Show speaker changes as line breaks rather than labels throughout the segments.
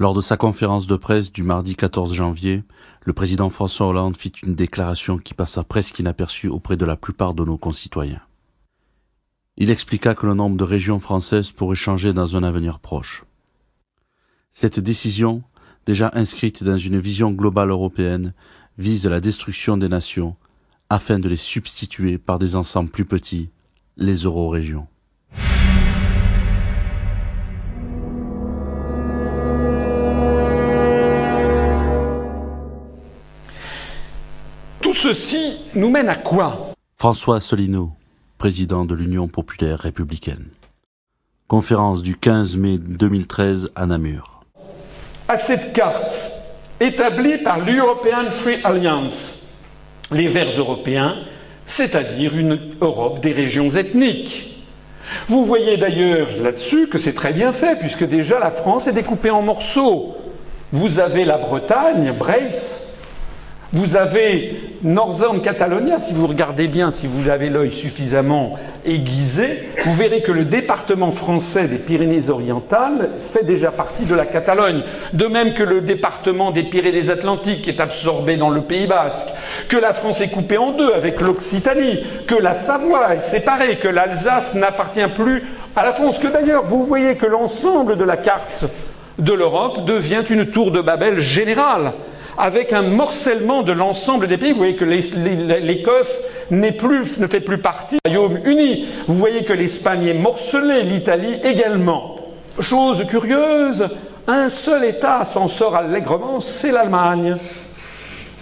Lors de sa conférence de presse du mardi 14 janvier, le président François Hollande fit une déclaration qui passa presque inaperçue auprès de la plupart de nos concitoyens. Il expliqua que le nombre de régions françaises pourrait changer dans un avenir proche. Cette décision, déjà inscrite dans une vision globale européenne, vise la destruction des nations afin de les substituer par des ensembles plus petits, les eurorégions.
Ceci nous mène à quoi?
François Asselineau, président de l'Union populaire républicaine. Conférence du 15 mai 2013 à Namur.
À cette carte établie par l'European Free Alliance, les Verts européens, c'est-à-dire une Europe des régions ethniques. Vous voyez d'ailleurs là-dessus que c'est très bien fait, puisque déjà la France est découpée en morceaux. Vous avez la Bretagne, Brace, vous avez Northern Catalonia, si vous regardez bien, si vous avez l'œil suffisamment aiguisé, vous verrez que le département français des Pyrénées-Orientales fait déjà partie de la Catalogne, de même que le département des Pyrénées-Atlantiques est absorbé dans le Pays basque, que la France est coupée en deux avec l'Occitanie, que la Savoie est séparée, que l'Alsace n'appartient plus à la France, que d'ailleurs vous voyez que l'ensemble de la carte de l'Europe devient une tour de Babel générale avec un morcellement de l'ensemble des pays. Vous voyez que l'Écosse ne fait plus partie du Royaume-Uni. Vous voyez que l'Espagne est morcelée, l'Italie également. Chose curieuse, un seul État s'en sort allègrement, c'est l'Allemagne.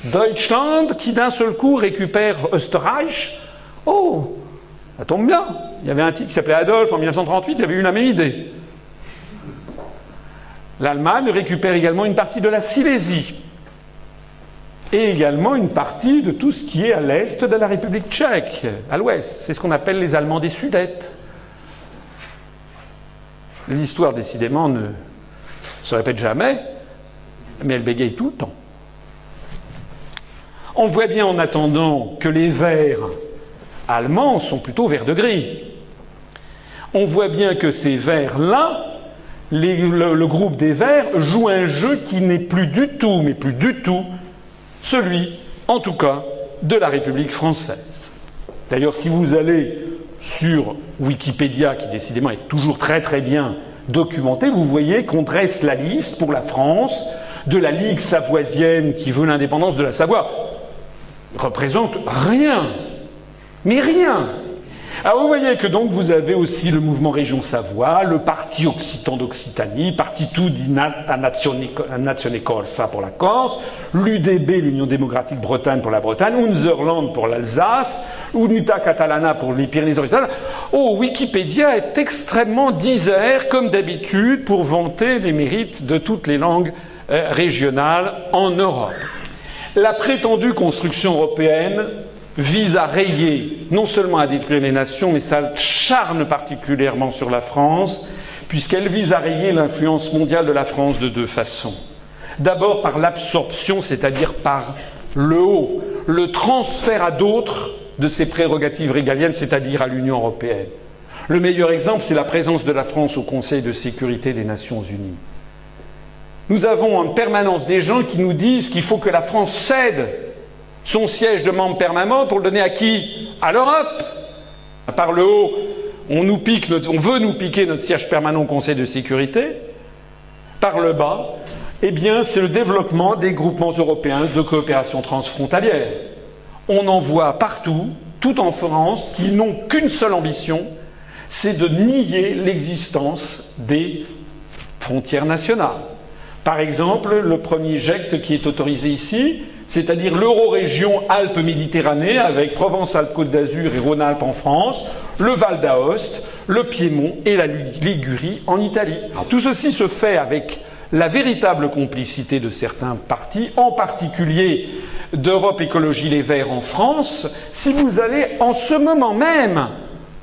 Deutschland, qui d'un seul coup récupère Österreich. Oh, ça tombe bien. Il y avait un type qui s'appelait Adolphe en 1938, il avait eu la même idée. L'Allemagne récupère également une partie de la Silésie et également une partie de tout ce qui est à l'est de la République tchèque, à l'ouest. C'est ce qu'on appelle les Allemands des Sudètes. L'histoire, décidément, ne se répète jamais, mais elle bégaye tout le temps. On voit bien en attendant que les verts allemands sont plutôt verts de gris. On voit bien que ces verts-là, le, le groupe des verts joue un jeu qui n'est plus du tout, mais plus du tout, celui, en tout cas, de la République française. D'ailleurs, si vous allez sur Wikipédia, qui décidément est toujours très très bien documenté, vous voyez qu'on dresse la liste pour la France de la Ligue savoisienne qui veut l'indépendance de la Savoie. Représente rien, mais rien alors vous voyez que donc vous avez aussi le mouvement Région Savoie, le parti occitan d'Occitanie, Partito di Nazione Corsa pour la Corse, l'UDB, l'Union démocratique Bretagne pour la Bretagne, Unserland pour l'Alsace, Unita Catalana pour les Pyrénées-Orientales. Oh, Wikipédia est extrêmement disert, comme d'habitude, pour vanter les mérites de toutes les langues euh, régionales en Europe. La prétendue construction européenne vise à rayer, non seulement à détruire les nations, mais ça charne particulièrement sur la France, puisqu'elle vise à rayer l'influence mondiale de la France de deux façons. D'abord par l'absorption, c'est-à-dire par le haut, le transfert à d'autres de ses prérogatives régaliennes, c'est-à-dire à, l'Union européenne. Le meilleur exemple, c'est la présence de la France au Conseil de sécurité des Nations unies. Nous avons en permanence des gens qui nous disent qu'il faut que la France cède son siège de membre permanent pour le donner à qui? À l'Europe. Par le haut, on, veut nous piquer notre siège permanent au Conseil de sécurité. Par le bas, eh bien, c'est le développement des groupements européens de coopération transfrontalière. On en voit partout, tout en France, qui n'ont qu'une seule ambition, c'est de nier l'existence des frontières nationales. Par exemple, le premier GECT qui est autorisé ici, c'est-à-dire l'euro-région Alpes-Méditerranée avec Provence-Alpes-Côte d'Azur et Rhône-Alpes en France, le Val d'Aoste, le Piémont et la Ligurie en Italie. tout ceci se fait avec la véritable complicité de certains partis, en particulier d'Europe Écologie Les Verts en France. Si vous allez en ce moment même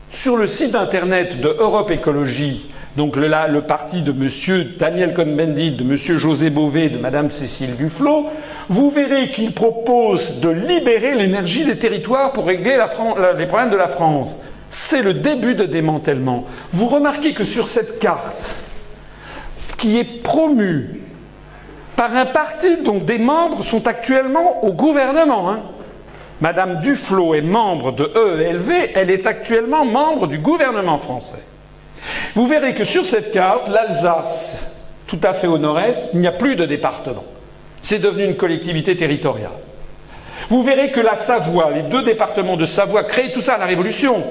sur le site internet de Europe Écologie, donc le parti de M. Daniel Cohn-Bendit, de M. José Bové, de Mme Cécile Duflot, vous verrez qu'il propose de libérer l'énergie des territoires pour régler les problèmes de la France. C'est le début de démantèlement. Vous remarquez que sur cette carte, qui est promue par un parti dont des membres sont actuellement au gouvernement. Hein. Madame Duflot est membre de EELV, elle est actuellement membre du gouvernement français. Vous verrez que sur cette carte, l'Alsace, tout à fait au nord-est, il n'y a plus de département. C'est devenu une collectivité territoriale. Vous verrez que la Savoie, les deux départements de Savoie créent tout ça à la Révolution,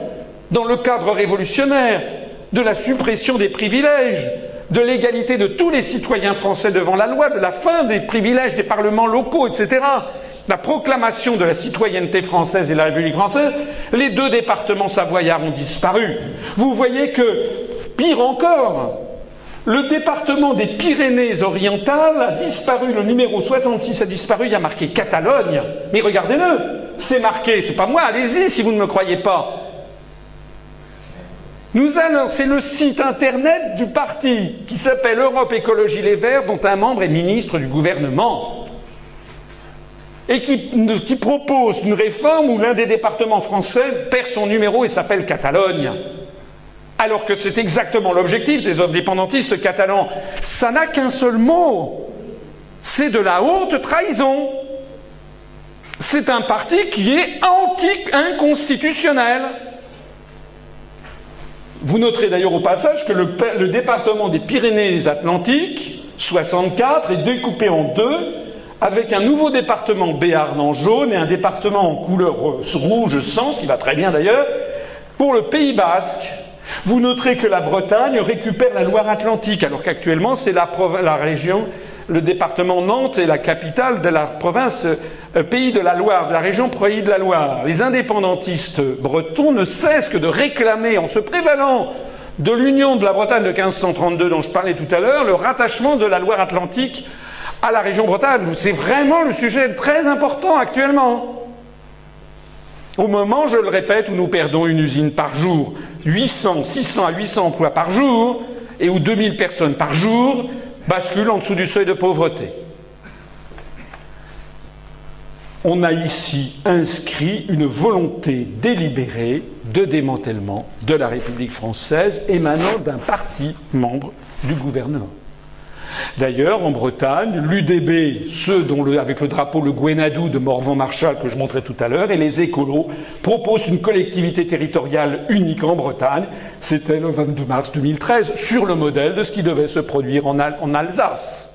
dans le cadre révolutionnaire de la suppression des privilèges, de l'égalité de tous les citoyens français devant la loi, de la fin des privilèges des parlements locaux, etc. La proclamation de la citoyenneté française et de la République française, les deux départements savoyards ont disparu. Vous voyez que, pire encore, le département des Pyrénées-Orientales a disparu, le numéro 66 a disparu, il y a marqué Catalogne. Mais regardez-le, c'est marqué, c'est pas moi, allez-y si vous ne me croyez pas. Nous allons, c'est le site internet du parti qui s'appelle Europe Écologie Les Verts, dont un membre est ministre du gouvernement, et qui, qui propose une réforme où l'un des départements français perd son numéro et s'appelle Catalogne. Alors que c'est exactement l'objectif des indépendantistes catalans. Ça n'a qu'un seul mot. C'est de la haute trahison. C'est un parti qui est anti-inconstitutionnel. Vous noterez d'ailleurs au passage que le, département des Pyrénées-Atlantiques, 64, est découpé en deux, avec un nouveau département Béarn en jaune et un département en couleur rouge sang, ce qui va très bien d'ailleurs, pour le Pays basque. Vous noterez que la Bretagne récupère la Loire-Atlantique, alors qu'actuellement c'est la, région le département Nantes est la capitale de la province euh, Pays de la Loire, de la région Pays de la Loire. Les indépendantistes bretons ne cessent que de réclamer, en se prévalant de l'union de la Bretagne de 1532 dont je parlais tout à l'heure, le rattachement de la Loire-Atlantique à la région Bretagne. C'est vraiment le sujet très important actuellement. Au moment, je le répète, où nous perdons une usine par jour, 800, 600 à 800 emplois par jour, et où 2000 personnes par jour, bascule en dessous du seuil de pauvreté. On a ici inscrit une volonté délibérée de démantèlement de la République française émanant d'un parti membre du gouvernement. D'ailleurs, en Bretagne, l'UDB, ceux dont avec le drapeau le Gwenadou de Morvan-Marshall que je montrais tout à l'heure, et les écolos proposent une collectivité territoriale unique en Bretagne. C'était le 22 mars 2013, sur le modèle de ce qui devait se produire en Alsace.